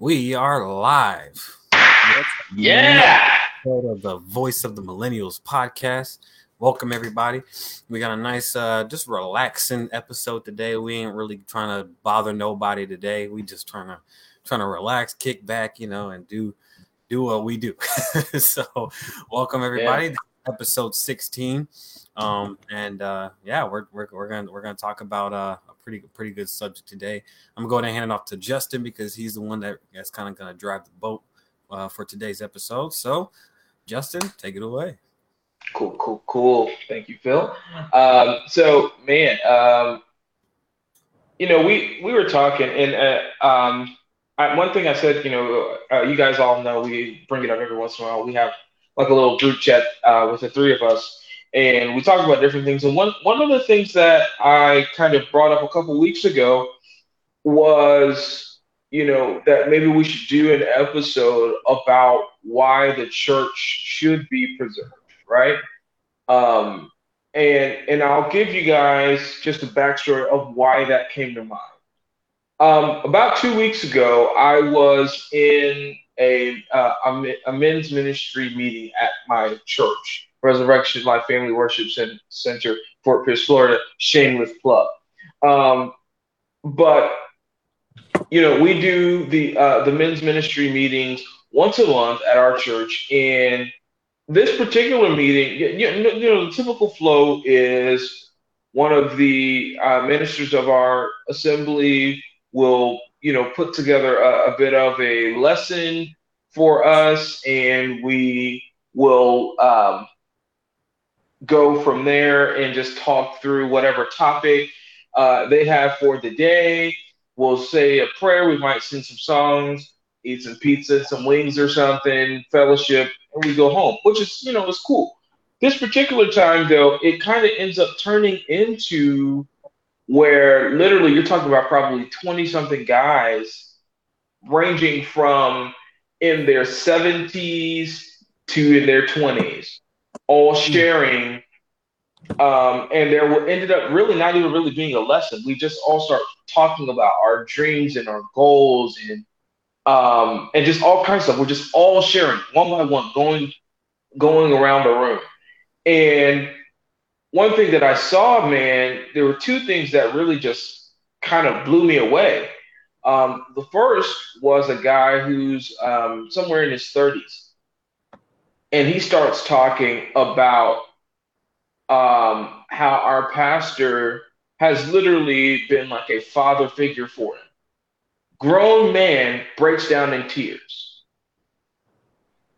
We are live. Yeah. Of the Voice of the Millennials podcast. Welcome everybody. We got a nice, uh, just relaxing episode today. We ain't really trying to bother nobody today. We just trying to trying to relax, kick back, you know, and do do what we do. so, welcome everybody. Yeah. Episode sixteen. Um, and uh, yeah, we're, we're we're gonna we're gonna talk about uh pretty pretty good subject today. I'm going to hand it off to Justin because he's the one that, that's kind of going to drive the boat uh, for today's episode. So, Justin, take it away. Cool, cool, cool. Thank you, Phil. Um, so, man, um, you know, we we were talking, and uh, um, I, one thing I said, you know, uh, you guys all know we bring it up every once in a while. We have like a little group chat uh, with the three of us and we talked about different things. And one one of the things that I kind of brought up a couple weeks ago was, you know, that maybe we should do an episode about why the church should be preserved, right? Um, and and I'll give you guys just a backstory of why that came to mind. Um, about two weeks ago, I was in a, uh, a, a men's ministry meeting at my church Resurrection Life Family Worship Center, Fort Pierce, Florida. Shameless plug. Um, but you know, we do the uh, the men's ministry meetings once a month at our church, and this particular meeting, you, you know, the typical flow is one of the uh, ministers of our assembly will, you know, put together a, a bit of a lesson for us, and we will um, go from there and just talk through whatever topic uh, they have for the day. We'll say a prayer. We might sing some songs, eat some pizza, some wings or something, fellowship, and we go home, which is, you know, it's cool. This particular time, though, it kind of ends up turning into where literally you're talking about probably 20 something guys ranging from in their 70s to in their 20s all sharing. Um, and there ended up really not even really being a lesson. We just all start talking about our dreams and our goals and um, and just all kinds of stuff. We're just all sharing one by one, going going around the room. And one thing that I saw, man, there were two things that really just kind of blew me away. Um, the first was a guy who's um, somewhere in his 30s and he starts talking about um, how our pastor has literally been like a father figure for him. Grown man breaks down in tears.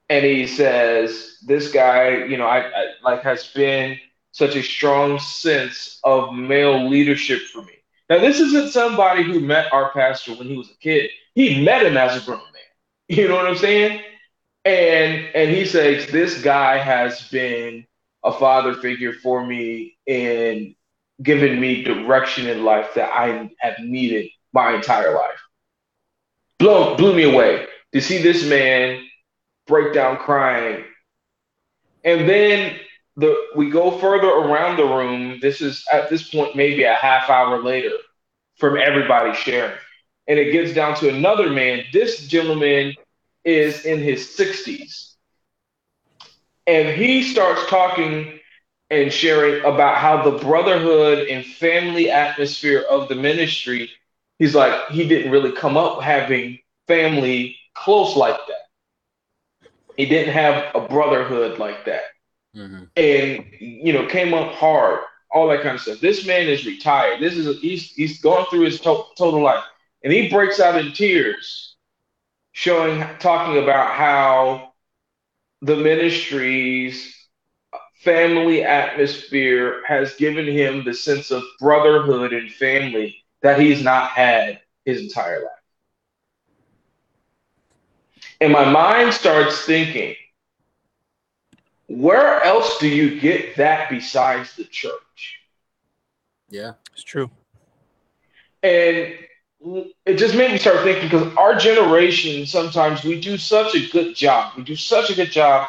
And he says, This guy, you know, I, I like has been such a strong sense of male leadership for me. Now, this isn't somebody who met our pastor when he was a kid. He met him as a grown man. You know what I'm saying? And and he says this guy has been a father figure for me and given me direction in life that I have needed my entire life. Blew blew me away to see this man break down crying. And then the we go further around the room. This is at this point maybe a half hour later from everybody sharing. And it gets down to another man. This gentleman is in his 60s. And he starts talking and sharing about how the brotherhood and family atmosphere of the ministry, he's like, he didn't really come up having family close like that. He didn't have a brotherhood like that. Mm-hmm. And, you know, came up hard, all that kind of stuff. This man is retired. This is, a, he's, he's gone through his to- total life. And he breaks out in tears showing talking about how the ministry's family atmosphere has given him the sense of brotherhood and family that he's not had his entire life. And my mind starts thinking, where else do you get that besides the church? Yeah, it's true. And it just made me start thinking because our generation sometimes we do such a good job. We do such a good job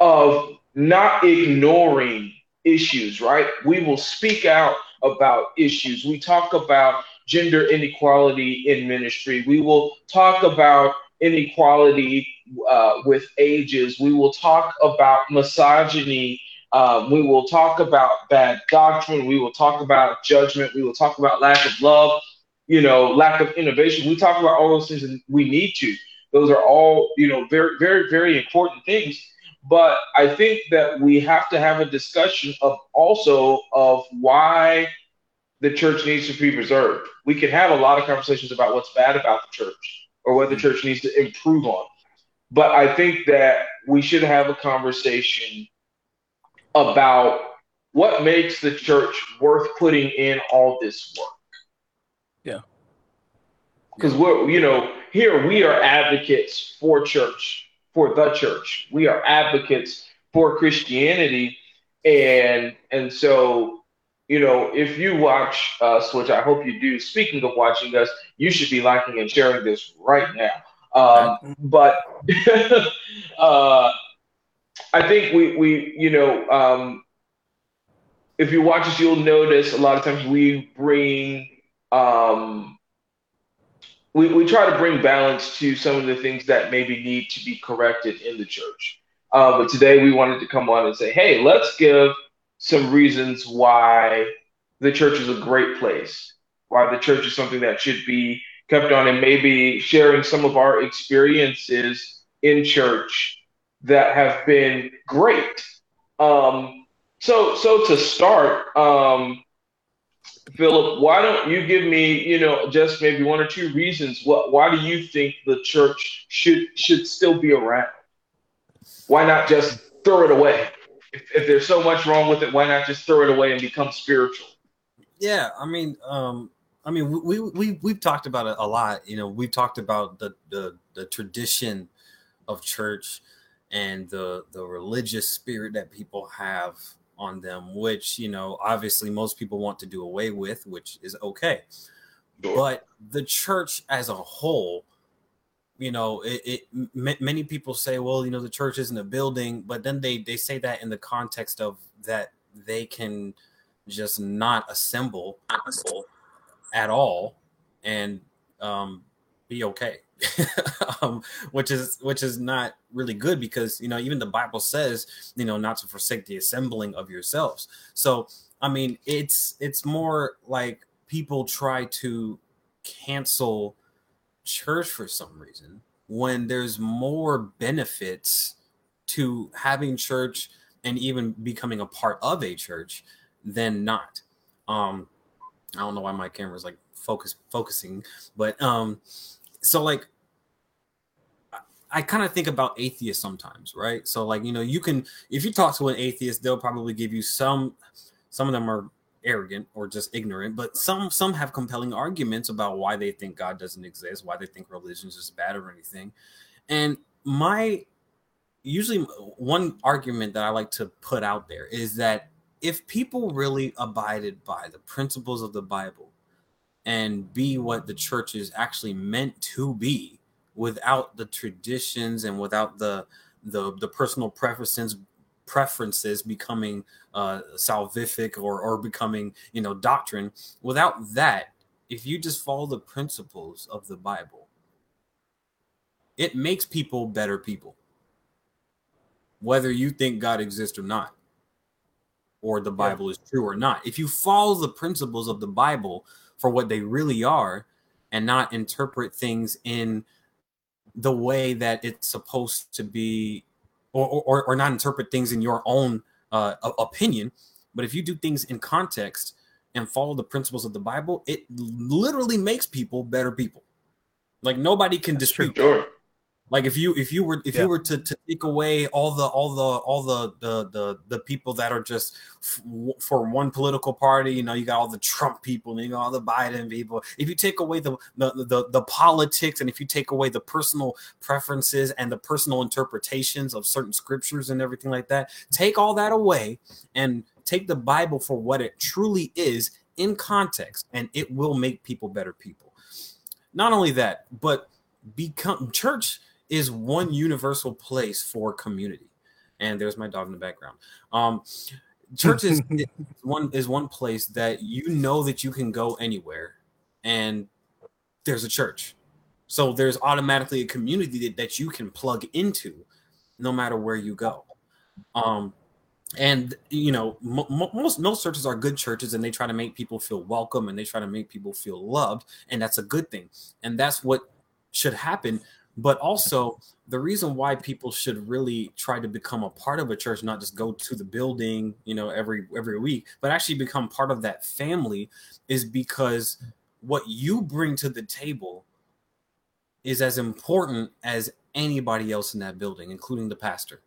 of not ignoring issues, right? We will speak out about issues. We talk about gender inequality in ministry. We will talk about inequality uh, with ages. We will talk about misogyny. Um, we will talk about bad doctrine. We will talk about judgment. We will talk about lack of love, you know, lack of innovation. We talk about all those things, and we need to. Those are all, you know, very, very, very important things. But I think that we have to have a discussion of also of why the church needs to be preserved. We can have a lot of conversations about what's bad about the church or what the church needs to improve on. But I think that we should have a conversation about what makes the church worth putting in all this work. Because we're, you know, here we are advocates for church, for the church. We are advocates for Christianity. And and so, you know, if you watch us, which I hope you do, speaking of watching us, you should be liking and sharing this right now. Um, but uh, I think we we you know um, if you watch us, you'll notice a lot of times we bring um, we, we try to bring balance to some of the things that maybe need to be corrected in the church. Uh, but today we wanted to come on and say, hey, let's give some reasons why the church is a great place, why the church is something that should be kept on, and maybe sharing some of our experiences in church that have been great. Um, so, so to start, um, Philip, why don't you give me, you know, just maybe one or two reasons? What, why do you think the church should should still be around? Why not just throw it away? If, if there's so much wrong with it, why not just throw it away and become spiritual? Yeah, I mean, um, I mean, we we we've talked about it a lot. You know, we've talked about the the, the tradition of church and the the religious spirit that people have on them, which you know, obviously most people want to do away with, which is okay. Sure. But the church as a whole, you know, it, it m- many people say, well, you know, the church isn't a building, but then they they say that in the context of that they can just not assemble at all and um, be okay um, which is which is not really good because you know even the Bible says you know not to forsake the assembling of yourselves. So I mean it's it's more like people try to cancel church for some reason when there's more benefits to having church and even becoming a part of a church than not. Um, I don't know why my camera's like focus focusing, but um, so like I kind of think about atheists sometimes, right? So like, you know, you can if you talk to an atheist, they'll probably give you some some of them are arrogant or just ignorant, but some some have compelling arguments about why they think God doesn't exist, why they think religion is just bad or anything. And my usually one argument that I like to put out there is that if people really abided by the principles of the Bible and be what the church is actually meant to be, without the traditions and without the the, the personal preferences preferences becoming uh, salvific or or becoming you know doctrine. Without that if you just follow the principles of the bible it makes people better people. Whether you think god exists or not or the bible yeah. is true or not. If you follow the principles of the bible for what they really are and not interpret things in the way that it's supposed to be or, or, or not interpret things in your own uh, opinion. But if you do things in context and follow the principles of the bible it literally makes people better people. Like nobody can That's dispute sure. Like if you if you were if yeah. you were to, to take away all the all the all the the the, the people that are just f- for one political party, you know, you got all the Trump people, and you got all the Biden people. If you take away the the, the the politics and if you take away the personal preferences and the personal interpretations of certain scriptures and everything like that, take all that away and take the Bible for what it truly is in context, and it will make people better people. Not only that, but become church is one universal place for community. And there's my dog in the background. Um, church is one is one place that you know that you can go anywhere and there's a church. So there's automatically a community that, that you can plug into no matter where you go. Um, and you know most most churches are good churches and they try to make people feel welcome and they try to make people feel loved and that's a good thing and that's what should happen but also the reason why people should really try to become a part of a church not just go to the building you know every every week but actually become part of that family is because what you bring to the table is as important as anybody else in that building including the pastor.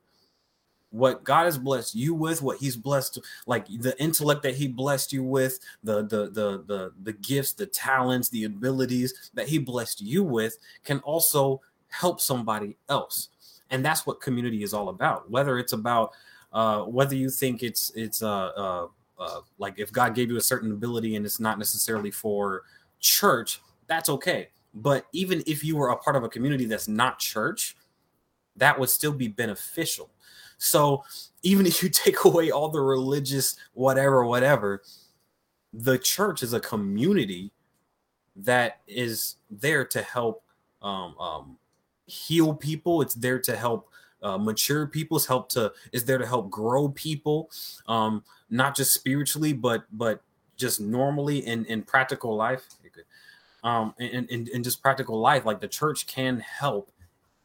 What God has blessed you with, what He's blessed, like the intellect that He blessed you with, the the the the the gifts, the talents, the abilities that He blessed you with, can also help somebody else, and that's what community is all about. Whether it's about uh, whether you think it's it's uh, uh, uh, like if God gave you a certain ability and it's not necessarily for church, that's okay. But even if you were a part of a community that's not church, that would still be beneficial so even if you take away all the religious whatever, whatever, the church is a community that is there to help um, um, heal people. It's there to help uh, mature people. It's help to is there to help grow people, um, not just spiritually, but but just normally in in practical life. Um, in, in, in just practical life, like the church can help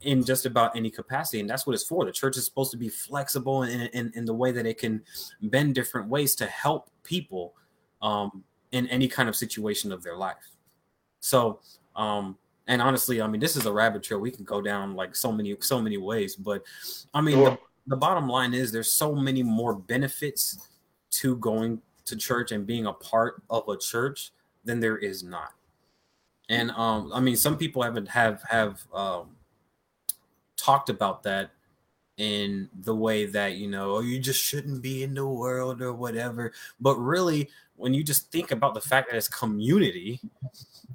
in just about any capacity and that's what it's for the church is supposed to be flexible in, in, in the way that it can bend different ways to help people um, in any kind of situation of their life so um, and honestly i mean this is a rabbit trail we can go down like so many so many ways but i mean sure. the, the bottom line is there's so many more benefits to going to church and being a part of a church than there is not and um, i mean some people haven't have have um, talked about that in the way that you know oh, you just shouldn't be in the world or whatever but really when you just think about the fact that it's community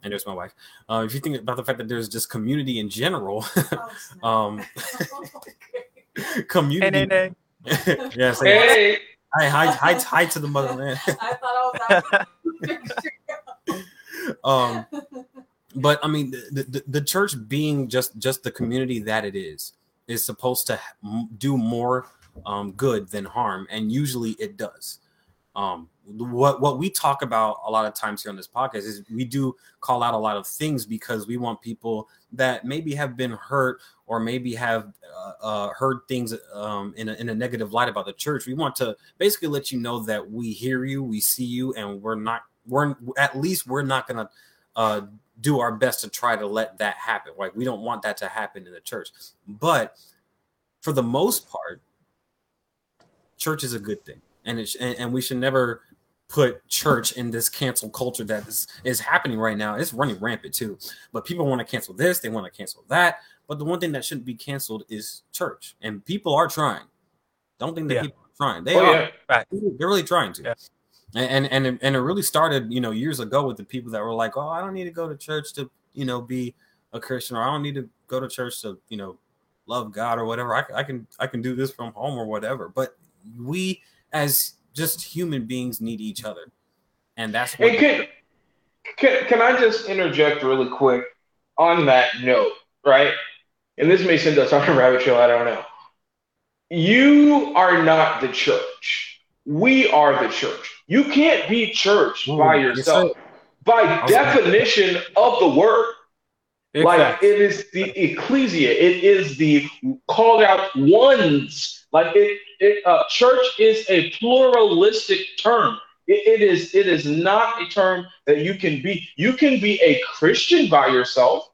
and there's my wife uh, if you think about the fact that there's just community in general oh, um community hey, hey, hey. yeah hey. Hi, hi, hi, hi to the motherland. I thought I was um but I mean, the, the, the church being just just the community that it is is supposed to do more um, good than harm, and usually it does. Um, what what we talk about a lot of times here on this podcast is we do call out a lot of things because we want people that maybe have been hurt or maybe have uh, uh, heard things um, in, a, in a negative light about the church. We want to basically let you know that we hear you, we see you, and we're not we're at least we're not gonna uh, do our best to try to let that happen. Like we don't want that to happen in the church. But for the most part, church is a good thing. And it and, and we should never put church in this cancel culture that is, is happening right now. It's running rampant too. But people want to cancel this, they want to cancel that. But the one thing that shouldn't be canceled is church. And people are trying. Don't think that yeah. people are trying. They oh, are. Yeah. Right. They're really trying to. Yeah and and it, and it really started you know years ago with the people that were like oh i don't need to go to church to you know be a christian or i don't need to go to church to you know love god or whatever i, I can i can do this from home or whatever but we as just human beings need each other. And that's what hey, can, can, can i just interject really quick on that note right? And this may send us on a rabbit trail i don't know. You are not the church. We are the church. You can't be church Ooh, by yourself. Yes, by definition of the word, like it is the ecclesia, it is the called out ones. Like it, it uh, church is a pluralistic term. It, it is it is not a term that you can be. You can be a Christian by yourself,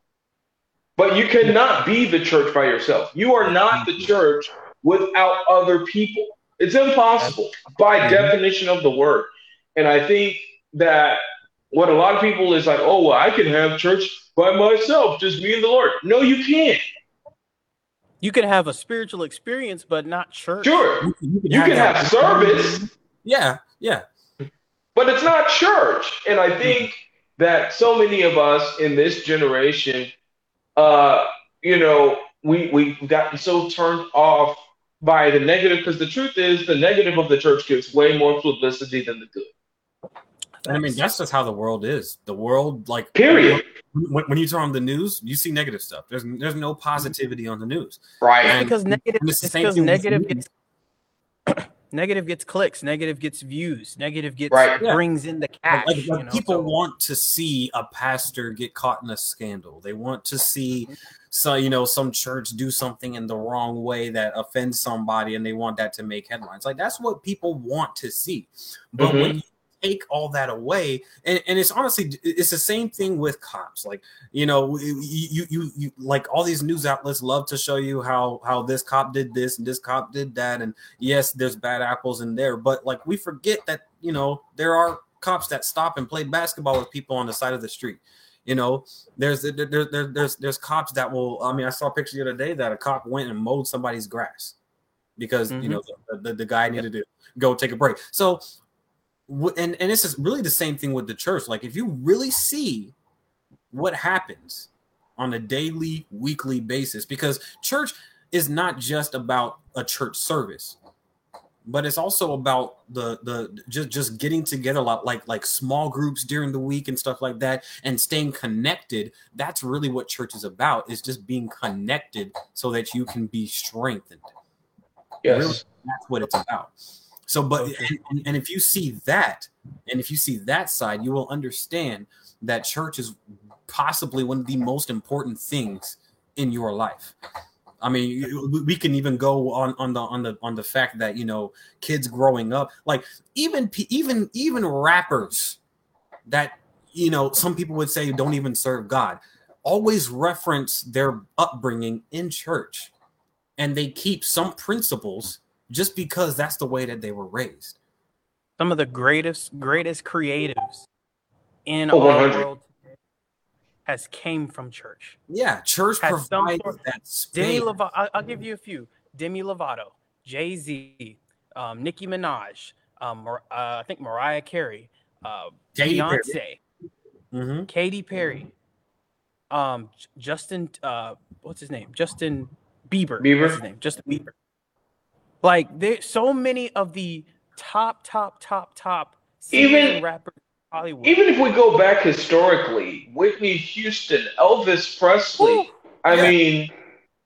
but you cannot be the church by yourself. You are not the church without other people. It's impossible by definition of the word. And I think that what a lot of people is like, oh, well, I can have church by myself, just me and the Lord. No, you can't. You can have a spiritual experience, but not church. Sure. You can, you can, you have, can have service. Yeah, yeah. But it's not church. And I think that so many of us in this generation, uh, you know, we, we've gotten so turned off by the negative because the truth is the negative of the church gets way more publicity than the good. And I mean, that's just how the world is. The world, like, Period. When, when you turn on the news, you see negative stuff. There's there's no positivity on the news. Right. And- because negative, and it's the same because thing negative gets negative gets clicks, negative gets views, negative gets Right. Yeah. brings in the cash. Like, like, you know, people so- want to see a pastor get caught in a scandal. They want to see so you know some church do something in the wrong way that offends somebody, and they want that to make headlines. Like that's what people want to see. But Mhm. when you take all that away, and, and it's honestly it's the same thing with cops. Like you know you, you you you like all these news outlets love to show you how how this cop did this and this cop did that, and yes, there's bad apples in there, but like we forget that you know there are cops that stop and play basketball with people on the side of the street. You know, there's there, there, there, there's there's cops that will. I mean, I saw a picture the other day that a cop went and mowed somebody's grass because you Mhm. know the, the, the guy needed to go take a break. So, and and this is really the same thing with the church. Like, if you really see what happens on a daily, weekly basis, because church is not just about a church service but it's also about the the just just getting together like like like small groups during the week and stuff like that and staying connected that's really what church is about is just being connected so that you can be strengthened Yes. that's what it's about so but Okay. and, and if you see that and if you see that side you will understand that church is possibly one of the most important things in your life I mean, we- we can even go on on the on the on the fact that you know kids growing up, like even even even rappers that you know some people would say don't even serve God, always reference their upbringing in church, and they keep some principles just because that's the way that they were raised. some of the greatest greatest creatives in Oh, our 100. world has came from church. Yeah, church Has some provides sort- that Demi. Lovato. I'll, I'll give you a few. Demi Lovato, Jay Z, um, Nicki Minaj, um, Mar- uh, I think Mariah Carey, uh, Katy Perry. Beyonce, Mhm. Katy Perry, um, Justin. Uh, what's his name? Justin Bieber. Bieber? What's his name? Justin Bieber. Like there's so many of the top, top, top, top Even- rappers in Hollywood. Even if we go back historically, Whitney Houston, Elvis Presley, Woo! I Yeah. mean,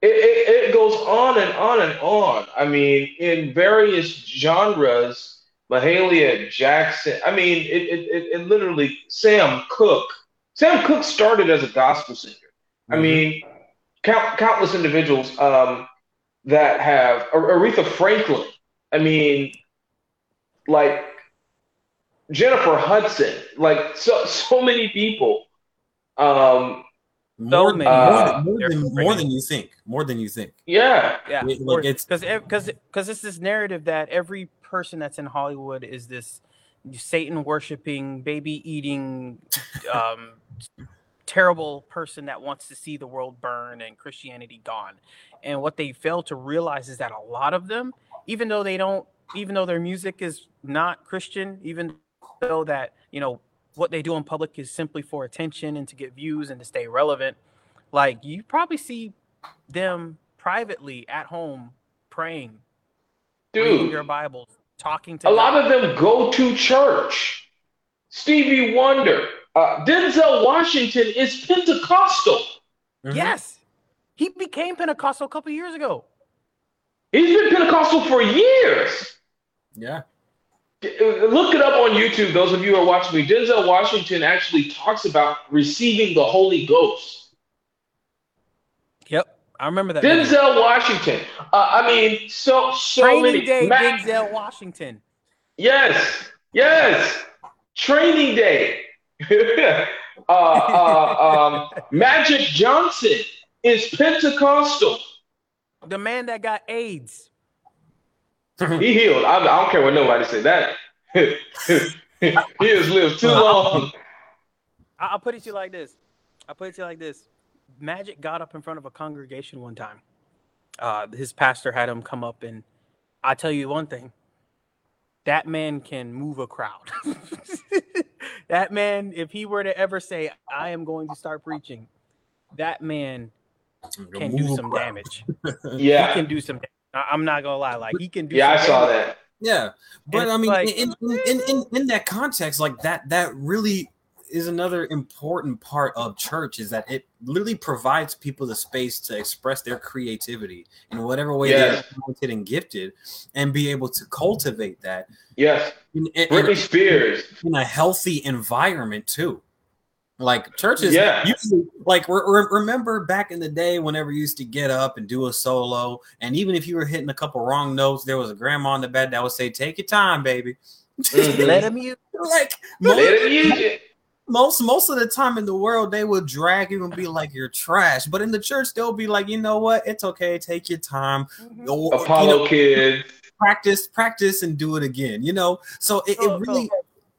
it, it, it goes on and on and on. I mean, in various genres, Mahalia Jackson. I mean, it, it, it, it literally, Sam Cooke. Sam Cooke started as a gospel singer. I Mhm. mean, count, countless individuals um, that have Aretha Franklin. I mean, like Jennifer Hudson. Like so, so many people. Um, more, many, more, uh, than, more, than, more than you think. More than you think. yeah, Yeah, It- like, it's- because because because it's this narrative that every person that's in Hollywood is this Satan worshiping, baby eating, um, terrible person that wants to see the world burn and Christianity gone. And what they fail to realize is that a lot of them, even though they don't, even though their music is not Christian, even though that you know what they do in public is simply for attention and to get views and to stay relevant, like you probably see them privately at home praying, reading their dude. Bibles, talking to A lot of them go to church. Stevie Wonder, uh, Denzel Washington is Pentecostal. Mhm. Yes, he became Pentecostal a couple years ago. He's been Pentecostal for years. Yeah. Look it up on YouTube. Those of you who are watching me, Denzel Washington actually talks about receiving the Holy Ghost. Yep, I remember that. video. Denzel Washington. Uh, I mean, so so Training many. Day, Ma- Denzel Washington. Yes, yes. Training Day. uh, uh, um, Magic Johnson is Pentecostal. The man that got AIDS. He healed. I, I don't care what nobody said. That he has lived too long. I- I'll put it to you like this. I'll put it to you like this. Magic got up in front of a congregation one time. Uh, his pastor had him come up, and I tell you one thing: that man can move a crowd. that man, if he were to ever say, "I am going to start preaching," that man can do some crowd. damage. Yeah. He can do some. I- I'm not gonna lie, like he can do. yeah, I saw damage. that. Yeah, but And I mean, like- in, in, in, in, in that context, like that, that really is another important part of church is that it literally provides people the space to express their creativity in whatever way Yes. they're talented and gifted, and be able to cultivate that Yes. in, in, Britney Spears. in a healthy environment too. Like churches, Yeah. usually, like re- re- remember back in the day, whenever you used to get up and do a solo, and even if you were hitting a couple wrong notes, there was a grandma in the bed that would say, "Take your time, baby." Mhm. Let him use. like Let most, him use it. Most most of the time in the world, they will drag you and be like, "You're trash," but in the church, they'll be like, "You know what? It's okay. Take your time." Mm-hmm. Or, you Apollo know, kids. practice, practice, and do it again. You know, so it, So- it oh, really.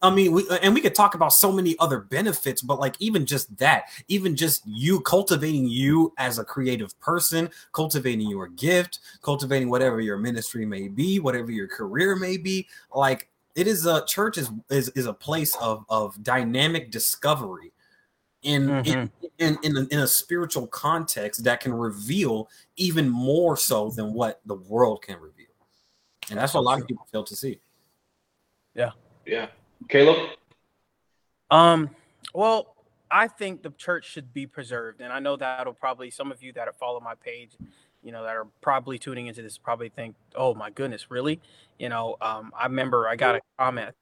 I mean, we and we could talk about so many other benefits, but like even just that, even just you cultivating you as a creative person, cultivating your gift, cultivating whatever your ministry may be, whatever your career may be, like it is a church is is, is a place of of dynamic discovery in in, in in a, in a spiritual context that can reveal even more so than what the world can reveal, and that's what a lot of people fail to see. Yeah. Yeah. Caleb. Um, well, I think the church should be preserved, and I know that'll probably some of you that follow my page, you know, that are probably tuning into this probably think, "Oh my goodness, really?" You know, um, I remember I got a comment. I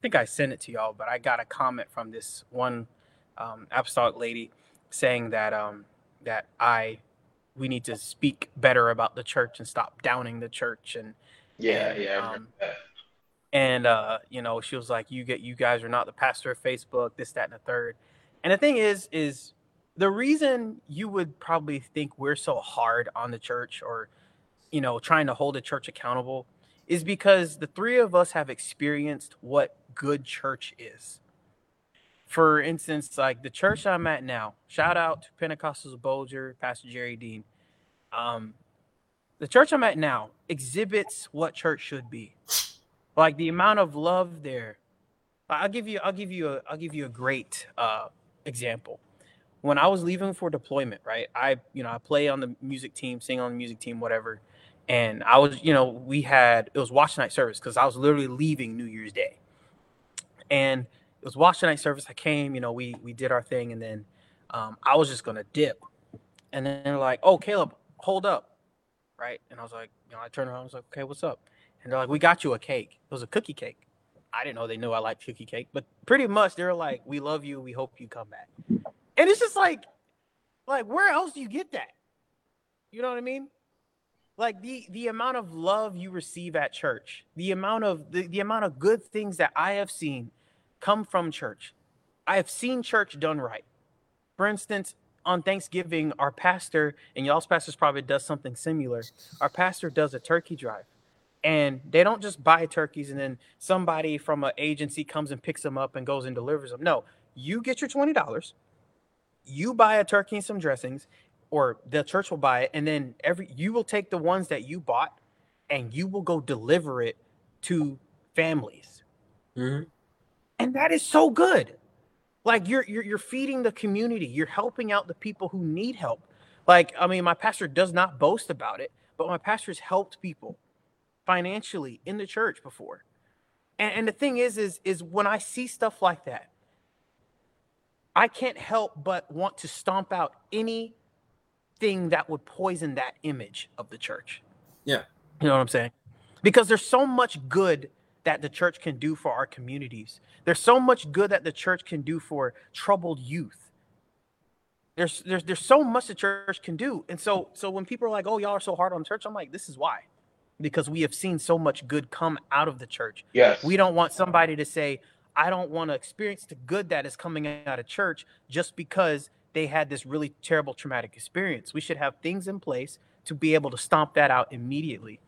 think I sent it to y'all, but I got a comment from this one um, apostolic lady saying that um, that I we need to speak better about the church and stop downing the church and Yeah, And, yeah. Um, and uh, you know, she was like, "You get, you guys are not the pastor of Facebook, this, that, and the third. And the thing is, is the reason you would probably think we're so hard on the church, or you know, trying to hold the church accountable, is because the three of us have experienced what good church is. For instance, like the church I'm at now, shout out to Pentecostals of Boulder, Pastor Jerry Dean. Um, the church I'm at now exhibits what church should be like the amount of love there i'll give you i'll give you a i'll give you a great uh example when i was leaving for deployment right i you know i play on the music team sing on the music team whatever and i was you know we had it was watch night service because i was literally leaving new year's day and it was watch night service i came you know we we did our thing and then um, i was just gonna dip and then they're like oh caleb hold up right and i was like you know i turned around i was like okay what's up and they're like, "We got you a cake. It was a cookie cake." I didn't know they knew I liked cookie cake, but pretty much they're like, "We love you. We hope you come back." And it's just like, like where else do you get that? You know what I mean? Like the the amount of love you receive at church, the amount of the, the amount of good things that I have seen come from church. I have seen church done right. For instance, on Thanksgiving, our pastor and y'all's pastors probably does something similar. Our pastor does a turkey drive and they don't just buy turkeys and then somebody from an agency comes and picks them up and goes and delivers them. No, you get your twenty dollars, you buy a turkey and some dressings, or the church will buy it, and then every you will take the ones that you bought and you will go deliver it to families. Mhm. And that is so good. Like you're you're you're feeding the community, you're helping out the people who need help. Like, I mean, my pastor does not boast about it, but my pastor's helped people financially in the church before. And, and the thing is, is, is when I see stuff like that, I can't help but want to stomp out anything that would poison that image of the church. Yeah. You know what I'm saying? Because there's so much good that the church can do for our communities. There's so much good that the church can do for troubled youth. There's there's there's so much the church can do. And so so when people are like, "Oh, y'all are so hard on church," I'm like, "This is why." Because we have seen so much good come out of the church. Yes. We don't want somebody to say, I don't want to experience the good that is coming out of church just because they had this really terrible traumatic experience. We should have things in place to be able to stomp that out immediately.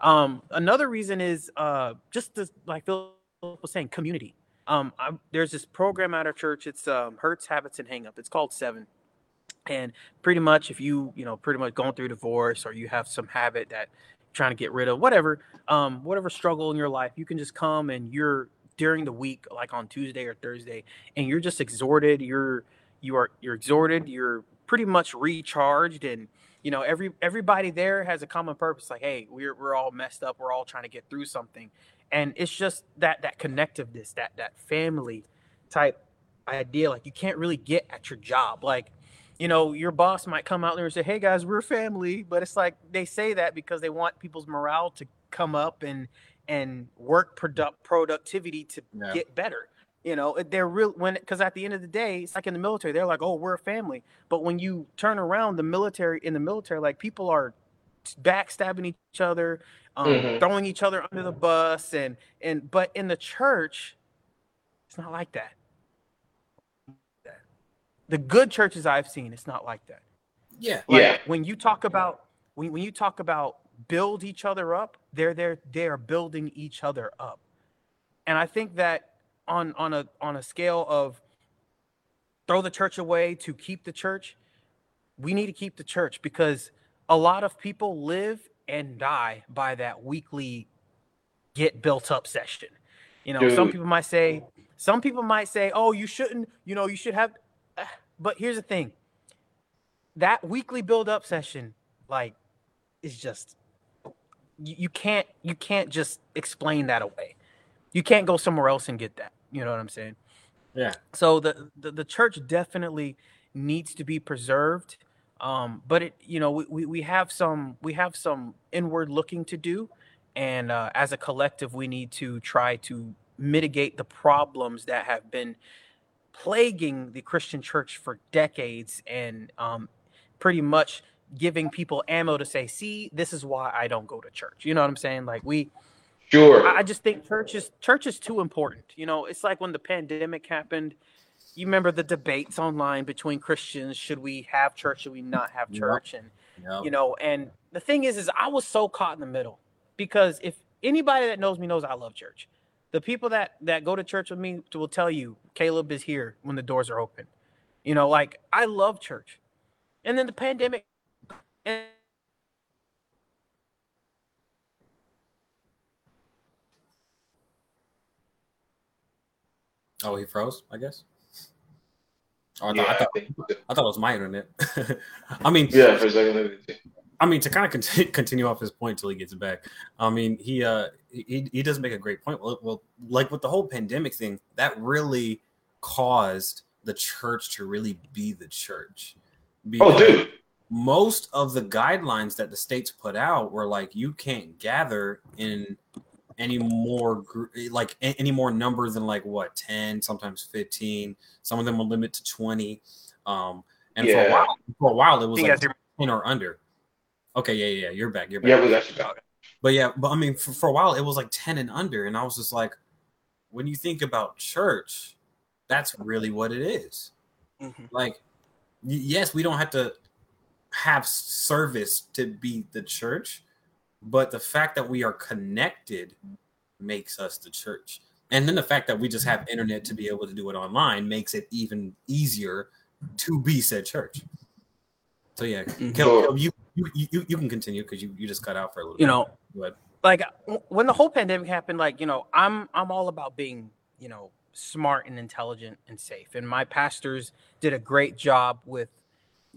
Um, another reason is uh, just to, like Phil was saying, community. Um, there's this program at our church. It's um, Hurts, Habits, and Hang Up. It's called Seven. And pretty much, if you you know pretty much going through divorce or you have some habit that trying to get rid of, whatever, um, whatever struggle in your life, you can just come and you're during the week, like on Tuesday or Thursday, and you're just exhorted. You're you are you're exhorted. You're pretty much recharged, and you know, every everybody there has a common purpose. Like, hey, we're we're all messed up. We're all trying to get through something, and it's just that that connectiveness, that that family type idea. Like, you can't really get at your job. Like, you know, your boss might come out there and say, "Hey guys, we're family," but it's like they say that because they want people's morale to come up and and work product productivity to yeah. get better. You know, they're real when because at the end of the day, it's like in the military, they're like, "Oh, we're a family." But when you turn around the military in the military, like people are backstabbing each other, um, mm-hmm. throwing each other under the bus, and and but in the church, it's not like that. The good churches I've seen, it's not like that. Yeah, like yeah. When you talk about when when you talk about build each other up, they're there. They are building each other up, and I think that on on a on a scale of throw the church away to keep the church, we need to keep the church because a lot of people live and die by that weekly get built up session. You know, Dude. some people might say, some people might say, oh, you shouldn't, you know, you should have. But here's the thing that weekly build up session, like, is just, you, you can't, you can't just explain that away. You can't go somewhere else and get that. You know what I'm saying? Yeah. So the the, the church definitely needs to be preserved. Um, but it, you know, we, we have some we have some inward looking to do, and uh, as a collective, we need to try to mitigate the problems that have been plaguing the Christian church for decades, and um, pretty much giving people ammo to say, "See, this is why I don't go to church." You know what I'm saying? Like we Sure. I just think church is church is too important. You know, it's like when the pandemic happened. You remember the debates online between Christians: should we have church? Should we not have church? Yep. And yep. you know, and the thing is, is I was so caught in the middle because if anybody that knows me knows I love church. The people that that go to church with me will tell you Caleb is here when the doors are open. You know, like I love church, and then the pandemic. And Oh, he froze. I guess. Oh, I, yeah, thought, I, thought, I, I, thought, it was my internet. I mean, yeah, for a second. I mean, to kind of continue, continue off his point until he gets back. I mean, he uh he, he does make a great point. Well, well, like with the whole pandemic thing, that really caused the church to really be the church. oh, dude. Most of the guidelines that the states put out were like, you can't gather in any more like any more number than like what 10 sometimes 15 some of them will limit to 20 um and yeah. for a while for a while it was like 10 or under okay yeah yeah you're back you're back yeah we got you back but yeah but i mean for, for a while it was like 10 and under and i was just like when you think about church that's really what it is. Mm-hmm. like yes we don't have to have service to be the church but the fact that we are connected makes us the church. And then the fact that we just have internet to be able to do it online makes it even easier to be said church. So yeah, mm-hmm. you, you you you can continue because you, you just cut out for a little. You bit. know, like when the whole pandemic happened, like you know, I'm I'm all about being you know smart and intelligent and safe, and my pastors did a great job with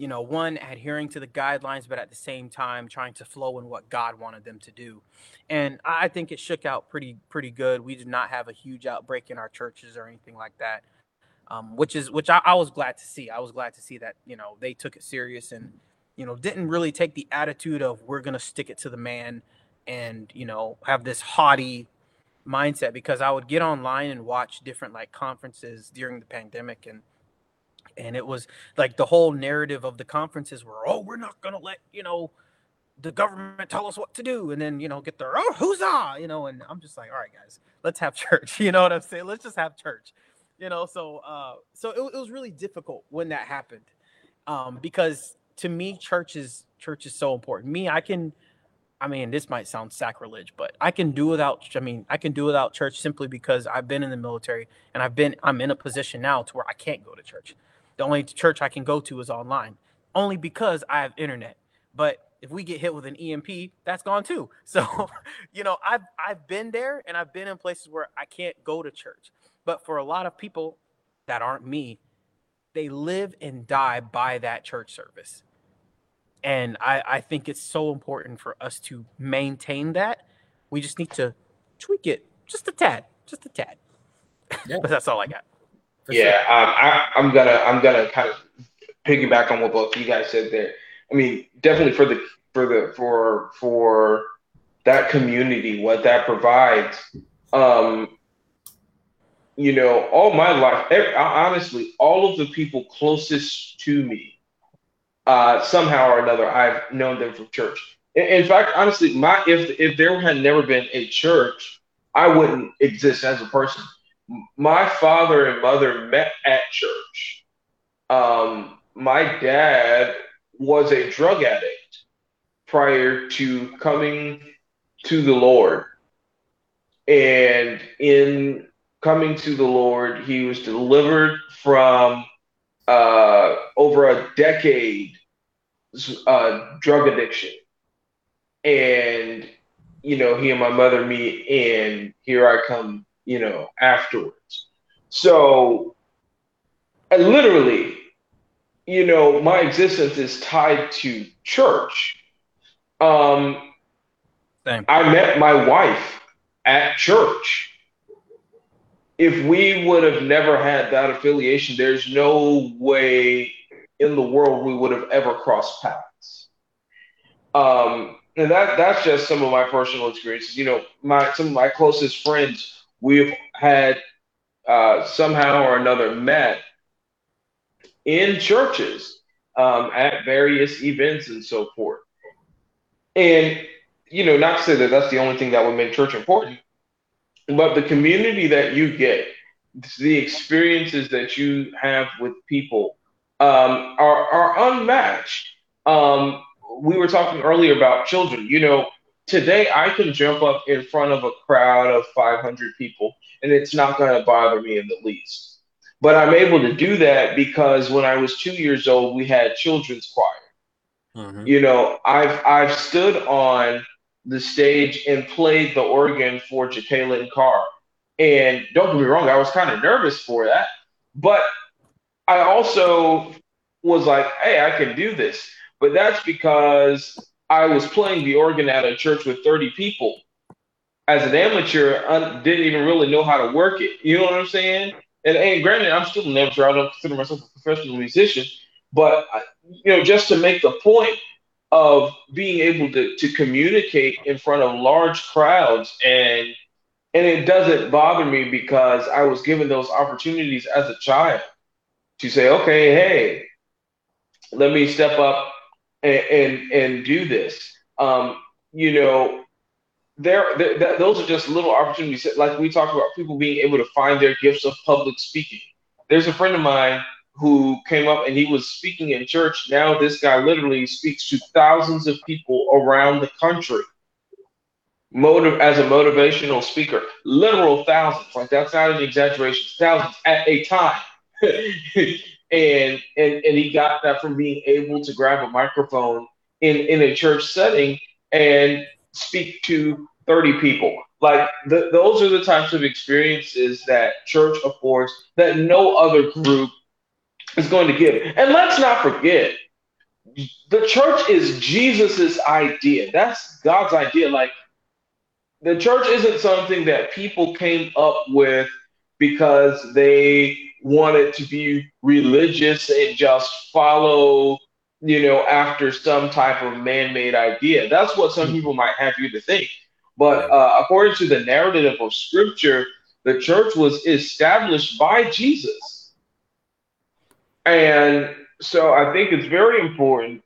you know, one adhering to the guidelines, but at the same time trying to flow in what God wanted them to do. And I think it shook out pretty pretty good. We did not have a huge outbreak in our churches or anything like that, um, which is which I, I was glad to see. I was glad to see that you know they took it serious and you know didn't really take the attitude of we're gonna stick it to the man and you know have this haughty mindset because I would get online and watch different like conferences during the pandemic and and it was like the whole narrative of the conferences were oh we're not gonna let you know the government tell us what to do and then you know get their oh huzzah you know and i'm just like all right guys let's have church you know what i'm saying? Let's just have church you know? So uh so it, it was really difficult when that happened um because to me church is church is so important. Me i can i mean this might sound sacrilege but i can do without i mean i can do without church simply because i've been in the military and i've been i'm in a position now to where i can't go to church the only church I can go to is online, only because I have internet. But if we get hit with an EMP, that's gone too. So, you know, I've I've been there and I've been in places where I can't go to church. But for a lot of people that aren't me, they live and die by that church service. And I, I think it's so important for us to maintain that. We just need to tweak it just a tad, just a tad. Yeah. but that's all I got. Yeah, um, I, I'm gonna I'm gonna kind of piggyback on what both you guys said there. I mean, definitely for the for the for for that community, what that provides. Um, you know, all my life, honestly, all of the people closest to me, uh, somehow or another, I've known them from church. In, in fact, honestly, my if if there had never been a church, I wouldn't exist as a person. My father and mother met at church. Um, my dad was a drug addict prior to coming to the Lord. And in coming to the Lord, he was delivered from uh, over a decade uh, drug addiction. And, you know, he and my mother meet, and here I come, you know, afterwards. So, I literally, you know, my existence is tied to church. Um, Same. I met my wife at church. If we would have never had that affiliation, there's no way in the world we would have ever crossed paths. Um, and that that's just some of my personal experiences. You know, my some of my closest friends we've had uh, somehow or another met in churches um, at various events and so forth. And, you know, not to say that that's the only thing that would make church important, but the community that you get, the experiences that you have with people um, are, are unmatched. Um, we were talking earlier about children. You know, today I can jump up in front of a crowd of 500 people and it's not going to bother me in the least but I'm able to do that because when I was two years old, we had children's choir. Mm-hmm. You know, I've I've stood on the stage and played the organ for Jekalyn Carr. And don't get me wrong, I was kind of nervous for that. But I also was like, hey, I can do this. But that's because I was playing the organ at a church with 30 people. As an amateur, I didn't even really know how to work it. You know what I'm saying? and, and granted, I'm still an amateur. I don't consider myself a professional musician, but you know, just to make the point of being able to to communicate in front of large crowds and and it doesn't bother me because I was given those opportunities as a child to say, okay, hey, let me step up and and, do this. Um, you know, there, there those are just little opportunities. Like we talked about people being able to find their gifts of public speaking. There's a friend of mine who came up and he was speaking in church. Now this guy literally speaks to thousands of people around the country. Motive as a motivational speaker, literal thousands. Like that's not an exaggeration. Thousands at a time. and and and he got that from being able to grab a microphone in in a church setting and speak to 30 people. Like the, those are the types of experiences that church affords that no other group is going to give. And let's not forget, the church is Jesus's idea. That's God's idea. Like the church isn't something that people came up with because they wanted to be religious and just follow you know, after some type of man-made idea. That's what some people might have you to think. But uh, according to the narrative of Scripture, the church was established by Jesus, and so I think it's very important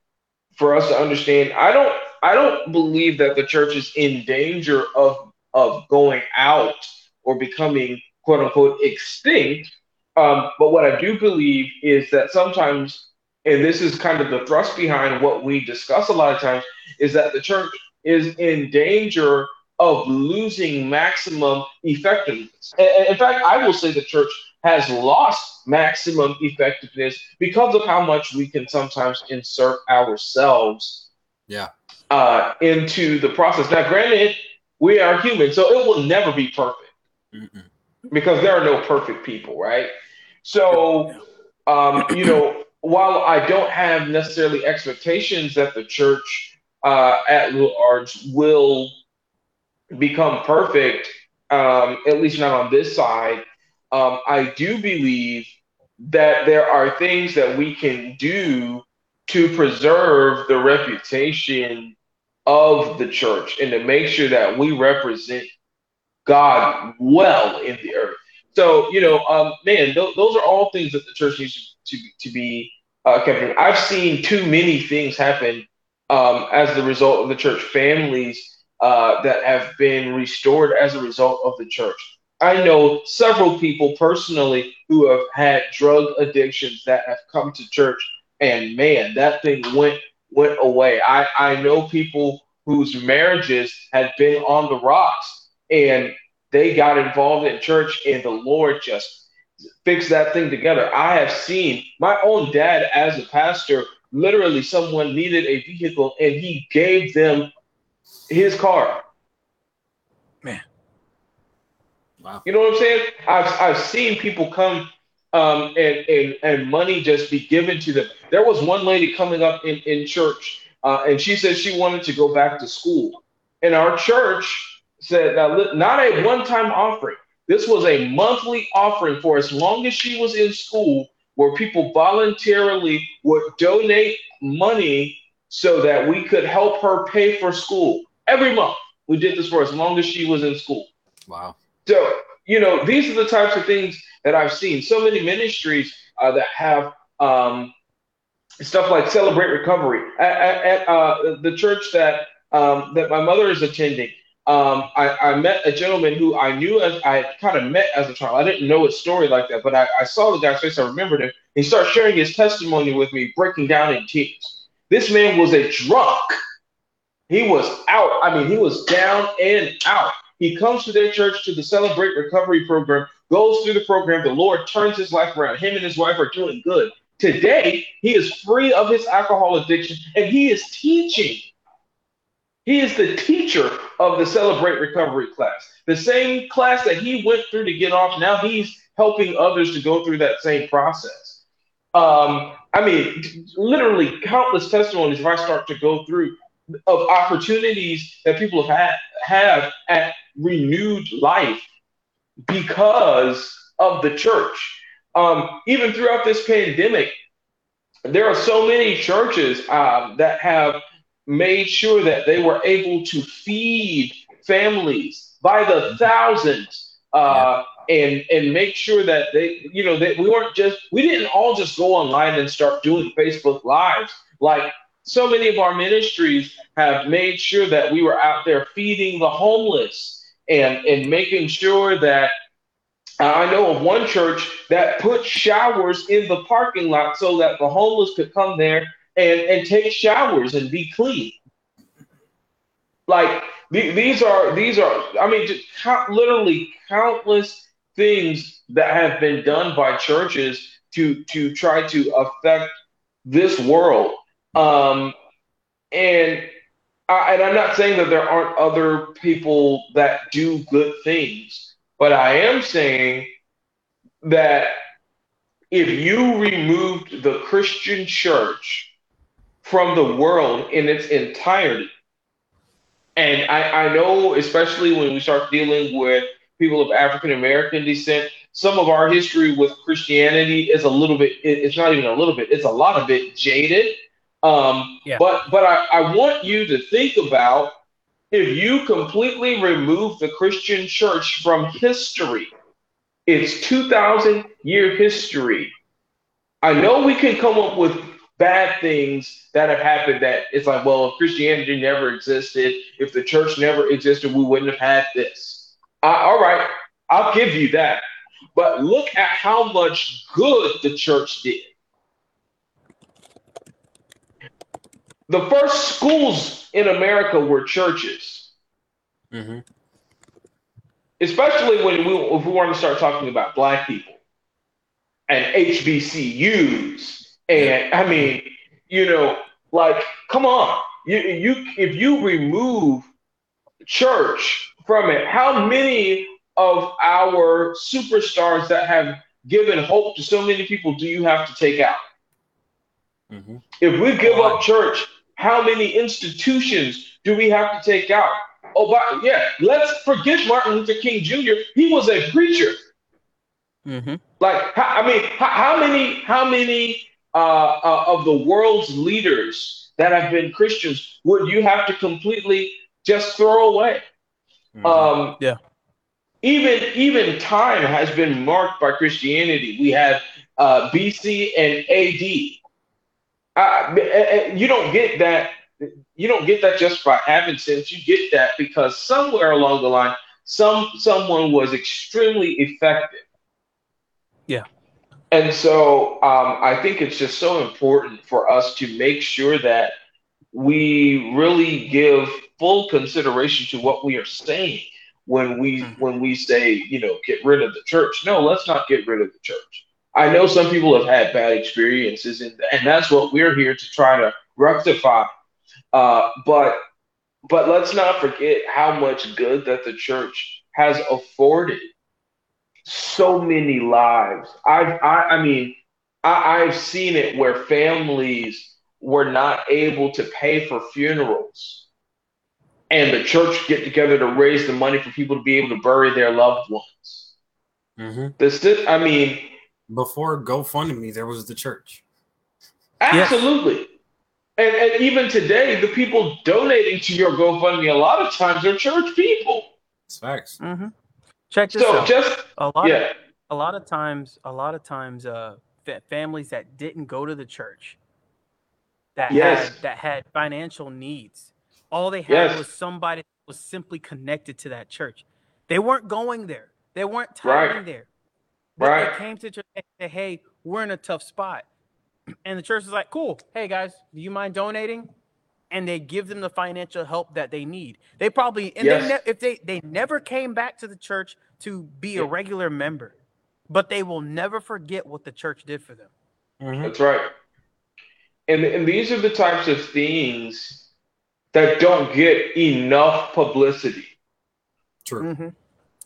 for us to understand. I don't, I don't believe that the church is in danger of of going out or becoming quote unquote extinct. Um, but what I do believe is that sometimes and this is kind of the thrust behind what we discuss a lot of times, is that the church is in danger of losing maximum effectiveness. And in fact, I will say the church has lost maximum effectiveness because of how much we can sometimes insert ourselves yeah. uh, into the process. Now, granted, we are human, so it will never be perfect Mm-mm. because there are no perfect people, right? So, um, you know, while I don't have necessarily expectations that the church uh, at large will become perfect, um, at least not on this side, um, I do believe that there are things that we can do to preserve the reputation of the church and to make sure that we represent God well in the earth. So, you know, um, man, th- those are all things that the church needs to, to be uh, kept in. I've seen too many things happen um, as the result of the church families uh, that have been restored as a result of the church. I know several people personally who have had drug addictions that have come to church, and man, that thing went went away. I, I know people whose marriages had been on the rocks, and they got involved in church, and the Lord just fixed that thing together. I have seen my own dad as a pastor. Literally, someone needed a vehicle, and he gave them his car Man. Wow. You know what I'm saying? I've I've seen people come um, and and and money just be given to them. There was one lady coming up in in church, uh, and she said she wanted to go back to school, and our church said uh, not a one time offering. This was a monthly offering for as long as she was in school, where people voluntarily would donate money so that we could help her pay for school every month. We did this for as long as she was in school. Wow. So, you know, these are the types of things that I've seen. So many ministries uh, that have um, stuff like Celebrate Recovery at, at, at uh, the church that um, that my mother is attending. Um, I, I, met a gentleman who I knew as I kind of met as a child. I didn't know his story like that, but I, I saw the guy's face. I remembered him. He started sharing his testimony with me, breaking down in tears. This man was a drunk. He was out. I mean, he was down and out. He comes to their church to the Celebrate Recovery program, goes through the program. The Lord turns his life around. Him and his wife are doing good. Today, he is free of his alcohol addiction and he is teaching. He is the teacher of the Celebrate Recovery class. The same class that he went through to get off, now he's helping others to go through that same process. Um, I mean, literally countless testimonies if I start to go through of opportunities that people have had, have at renewed life because of the church. Um, even throughout this pandemic, there are so many churches um, that have made sure that they were able to feed families by the thousands uh, and and make sure that they, you know, that we weren't just we didn't all just go online and start doing Facebook lives. Like so many of our ministries have made sure that we were out there feeding the homeless and, and making sure that I know of one church that put showers in the parking lot so that the homeless could come there and, and take showers and be clean. Like these are these are I mean just count, literally countless things that have been done by churches to to try to affect this world um, and I, and I'm not saying that there aren't other people that do good things, but I am saying that if you removed the Christian church from the world in its entirety, and I, I know, especially when we start dealing with people of African American descent, some of our history with Christianity is a little bit, it's not even a little bit, it's a lot of it jaded um, yeah. But but I, I want you to think about if you completely remove the Christian church from history, it's 2,000 year history. I know we can come up with bad things that have happened that it's like, well, if Christianity never existed, if the church never existed, we wouldn't have had this. Uh, all right, I'll give you that. But look at how much good the church did. the first schools in America were churches. Mm-hmm. Especially when we, if we want to start talking about black people and HBCUs. And I mean, you know, like, come on. You, you if you remove church from it, how many of our superstars that have given hope to so many people do you have to take out? Mm-hmm. If we give up church, how many institutions do we have to take out? Oh, but yeah, let's forget Martin Luther King Jr. He was a preacher. Mm-hmm. Like, I mean, how many, how many uh, uh, of the world's leaders that have been Christians would you have to completely just throw away? Mm-hmm. Um, yeah. Even even time has been marked by Christianity. We have uh, BC and AD. Uh, you don't get that. You don't get that just by having sense. You get that because somewhere along the line, some someone was extremely effective. Yeah. And so um, I think it's just so important for us to make sure that we really give full consideration to what we are saying when we mm-hmm. when we say you know get rid of the church. No, let's not get rid of the church. I know some people have had bad experiences, and and that's what we're here to try to rectify. Uh, but but let's not forget how much good that the church has afforded so many lives. I've, I, I mean, I, I've seen it where families were not able to pay for funerals, and the church get together to raise the money for people to be able to bury their loved ones. Mm-hmm. This, I mean, before GoFundMe, there was the church. Absolutely. And, and even today, the people donating to your GoFundMe a lot of times are church people. It's facts. Mm-hmm. Check this so out. just a lot. Yeah. Of, a lot of times, a lot of times, uh, families that didn't go to the church, that yes. had that had financial needs, all they had yes. was somebody was simply connected to that church. They weren't going there. They weren't tithing right. there. But right. they came to church and said, "Hey, we're in a tough spot," and the church is like, "Cool. Hey guys, do you mind donating?" And they give them the financial help that they need. They probably and yes. they ne- if they they never came back to the church to be a regular member, but they will never forget what the church did for them. Mm-hmm. That's right. And and these are the types of things that don't get enough publicity. True. Mm-hmm.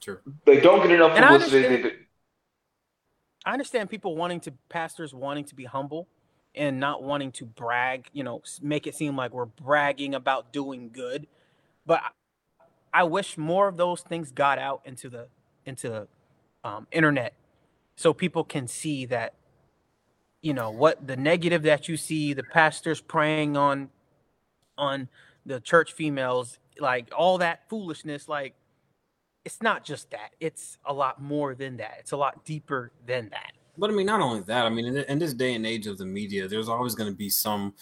True. They don't get enough publicity. I understand, I understand people wanting to pastors wanting to be humble and not wanting to brag, you know, make it seem like we're bragging about doing good. But I wish more of those things got out into the into the um, internet so people can see that you know what the negative that you see the pastors preying on on the church females like all that foolishness like it's not just that it's a lot more than that it's a lot deeper than that but I mean, not only that. I mean, in, in this day and age of the media, there's always going to be some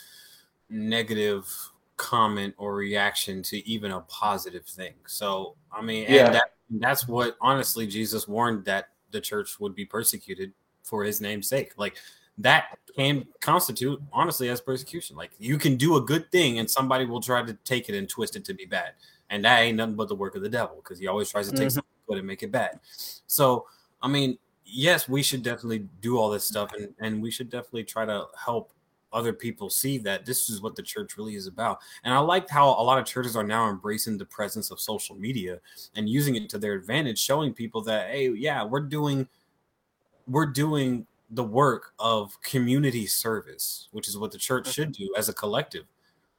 negative comment or reaction to even a positive thing. So, I mean, yeah. That, that's what honestly Jesus warned that the church would be persecuted for his name's sake. Like that can constitute honestly as persecution. Like you can do a good thing and somebody will try to take it and twist it to be bad. And that ain't nothing but the work of the devil because he always tries to take mm-hmm. something good and make it bad. So, I mean, yes, we should definitely do all this stuff, and and we should definitely try to help other people see that this is what the church really is about. And I like how a lot of churches are now embracing the presence of social media and using it to their advantage, showing people that hey, yeah, we're doing we're doing the work of community service, which is what the church should do as a collective.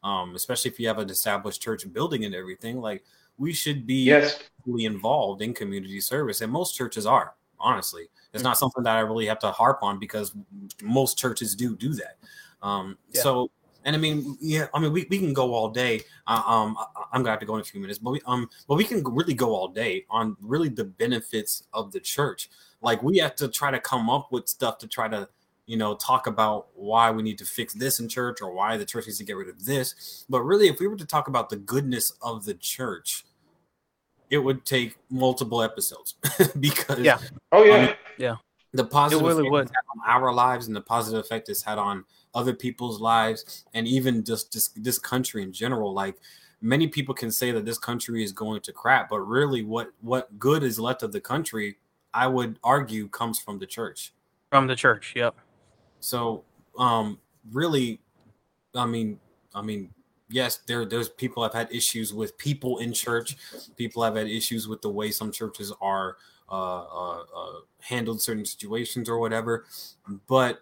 Um, especially if you have an established church building and everything, like we should be yes. fully involved in community service, and most churches are honestly. It's not something that I really have to harp on because most churches do do that. Um, yeah. So, and I mean, yeah, I mean, we, we can go all day. Uh, um, I, am gonna have to go in a few minutes, but we um, but we can really go all day on really the benefits of the church. Like we have to try to come up with stuff to try to you know talk about why we need to fix this in church or why the church needs to get rid of this. But really, if we were to talk about the goodness of the church, it would take multiple episodes because yeah, oh yeah, um, yeah, the positive it really would. on our lives and the positive effect it's had on other people's lives and even just this, this country in general. Like many people can say that this country is going to crap, but really, what what good is left of the country? I would argue comes from the church. From the church, yep. So, um, really, I mean, I mean, yes, there there's people have had issues with people in church. People have had issues with the way some churches are uh, uh, uh, handled certain situations or whatever. But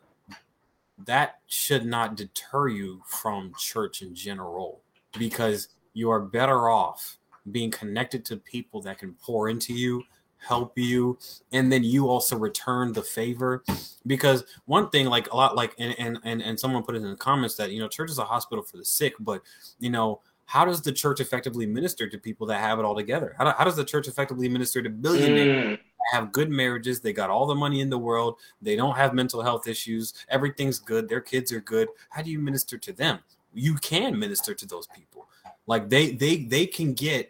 that should not deter you from church in general because you are better off being connected to people that can pour into you help you and then you also return the favor. Because one thing like a lot like and and and, and someone put it in the comments that you know church is a hospital for the sick but you know how does the church effectively minister to people that have it all together? How, do, how does the church effectively minister to billionaires mm. have good marriages they got all the money in the world they don't have mental health issues everything's good their kids are good? How do you minister to them? You can minister to those people. Like they they they can get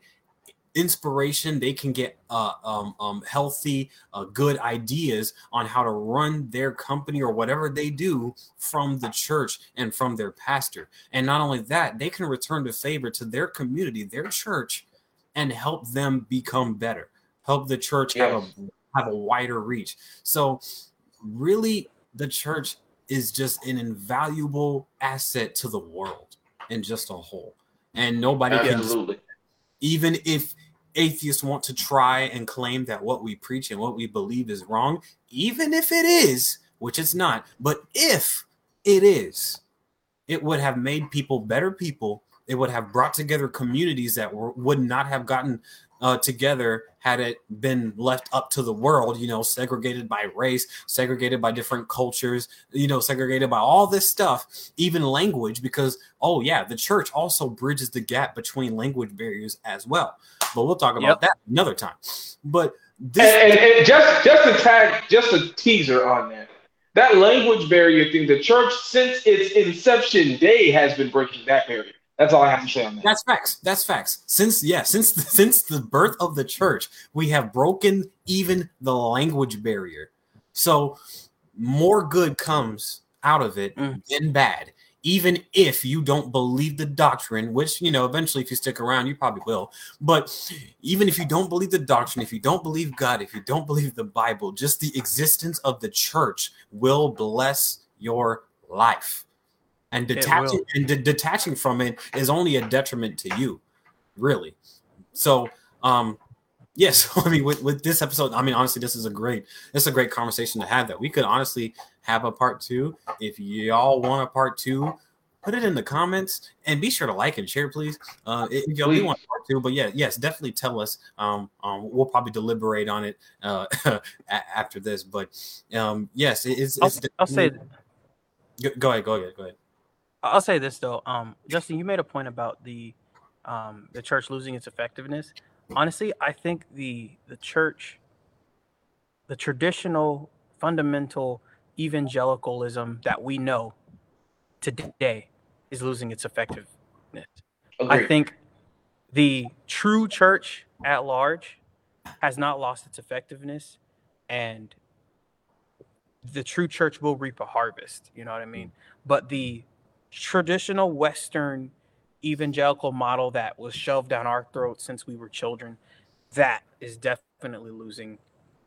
inspiration. They can get uh, um, um, healthy, uh, good ideas on how to run their company or whatever they do from the church and from their pastor. And not only that, they can return the favor to their community, their church, and help them become better. Help the church yes. have a have a wider reach. So, really, the church is just an invaluable asset to the world in just a whole. And nobody Absolutely. can even if atheists want to try and claim that what we preach and what we believe is wrong, even if it is, which it's not, but if it is, it would have made people better people. It would have brought together communities that were, would not have gotten uh, together had it been left up to the world, you know, segregated by race, segregated by different cultures, you know, segregated by all this stuff, even language, because, oh, yeah, the church also bridges the gap between language barriers as well. But we'll talk about yep. that another time. But this. And, and, and just, just a tag, just a teaser on that. That language barrier thing, the church, since its inception day, has been breaking that barrier. That's all I have to say on that. That's facts. That's facts. Since yeah, since the, since the birth of the church, we have broken even the language barrier. So more good comes out of it mm. than bad. Even if you don't believe the doctrine, which you know, eventually, if you stick around, you probably will. But even if you don't believe the doctrine, if you don't believe God, if you don't believe the Bible, just the existence of the church will bless your life and detaching and de- detaching from it is only a detriment to you really. So um yes i mean with, with this episode i mean honestly this is a great this is a great conversation to have that we could honestly have a part two. If y'all want a part two put it in the comments and be sure to like and share please. Uh if y'all do want part two but yeah yes definitely tell us. Um, um we'll probably deliberate on it uh after this but um yes it's, it's I'll, I'll say go ahead go ahead go ahead I'll say this though, um, Justin, you made a point about the um, the church losing its effectiveness. Honestly, I think the the church, the traditional fundamental evangelicalism that we know today, is losing its effectiveness. Agreed. I think the true church at large has not lost its effectiveness, and the true church will reap a harvest. You know what I mean? But the traditional Western evangelical model that was shoved down our throats since we were children, that is definitely losing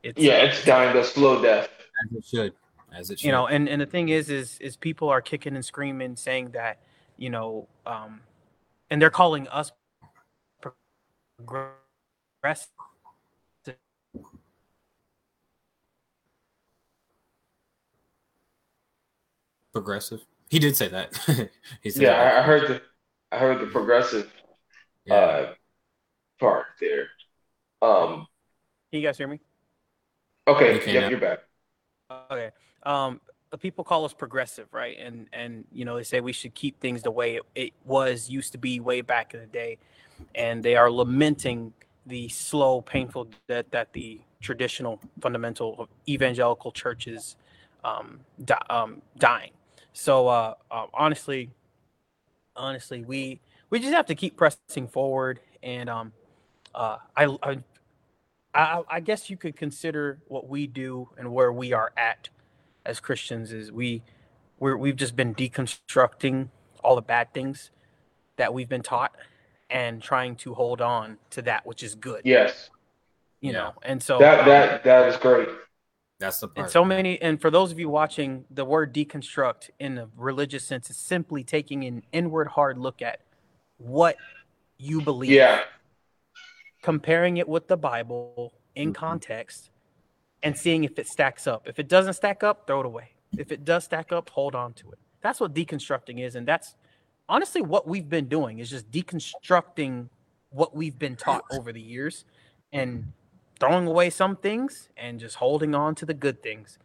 its. Yeah, it's dying a slow death. As it should. As it should. You know, and, and the thing is, is, is people are kicking and screaming, saying that, you know, um, and they're calling us progressive. Progressive. He did say that. he said yeah, that. I heard the I heard the progressive yeah. uh, part there. Um, Can you guys hear me? Okay, you yep, you're back. Okay. Um, people call us progressive, right? And and you know they say we should keep things the way it, it was used to be way back in the day, and they are lamenting the slow, painful death that the traditional fundamental evangelical churches um, di- um, dying. So uh, uh, honestly, honestly, we we just have to keep pressing forward. And um, uh, I, I, I I guess you could consider what we do and where we are at as Christians is we we're, we've just been deconstructing all the bad things that we've been taught and trying to hold on to that which is good. Yes. You know, and so that that that is great. That's the part. And so many, and for those of you watching, the word deconstruct in a religious sense is simply taking an inward hard look at what you believe. Yeah. Comparing it with the Bible in mm-hmm. context and seeing if it stacks up. If it doesn't stack up, throw it away. If it does stack up, hold on to it. That's what deconstructing is, and that's honestly what we've been doing is just deconstructing what we've been taught over the years and throwing away some things and just holding on to the good things.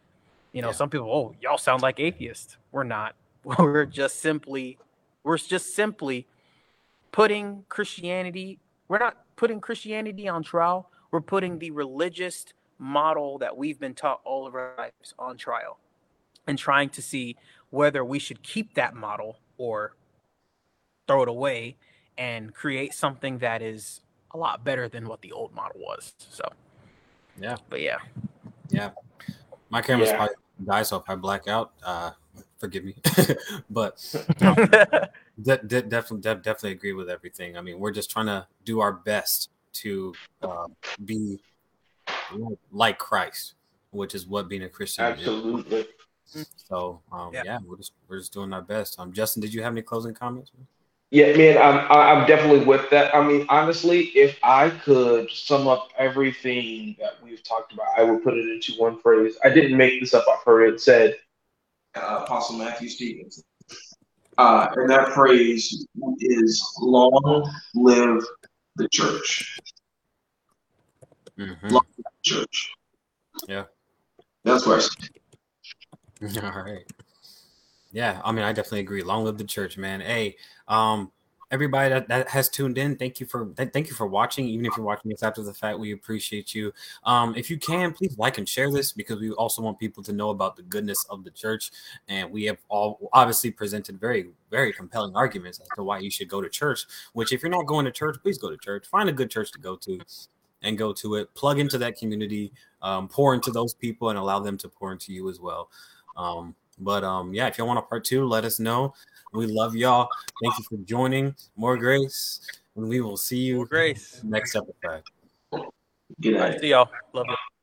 You know, Yeah. some people, oh, y'all sound like atheists. We're not. We're just simply, we're just simply putting Christianity, we're not putting Christianity on trial. We're putting the religious model that we've been taught all of our lives on trial and trying to see whether we should keep that model or throw it away and create something that is a lot better than what the old model was. So, Yeah. but yeah. Yeah. My camera's Yeah. probably die, so if I black out, uh, forgive me. but de- de- definitely, de- definitely agree with everything. I mean, we're just trying to do our best to uh, be like Christ, which is what being a Christian is. Absolutely. So, um, yeah. Yeah. we're just we're just doing our best. Um, Justin, did you have any closing comments? man? Yeah, man, I'm I'm definitely with that. I mean, honestly, if I could sum up everything that we've talked about, I would put it into one phrase. I didn't make this up. I've heard it said. Uh, Apostle Matthew Stevens. Uh, and that phrase is "Long live the church." Mhm. The church. Yeah. That's what I said. All right. Yeah, I mean, I definitely agree. Long live the church, man. Hey, um, everybody that, that has tuned in, thank you for th- thank you for watching. Even if you're watching this after the fact, we appreciate you. Um, if you can, please like and share this because we also want people to know about the goodness of the church. And we have all obviously presented very, very compelling arguments as to why you should go to church. Which, if you're not going to church, please go to church. Find a good church to go to and go to it. Plug into that community, um, pour into those people, and allow them to pour into you as well. Um, but um, yeah, if y'all want a part two, let us know. We love y'all. Thank you for joining. More grace, and we will see you More grace. next episode. Good night. See y'all. Love you.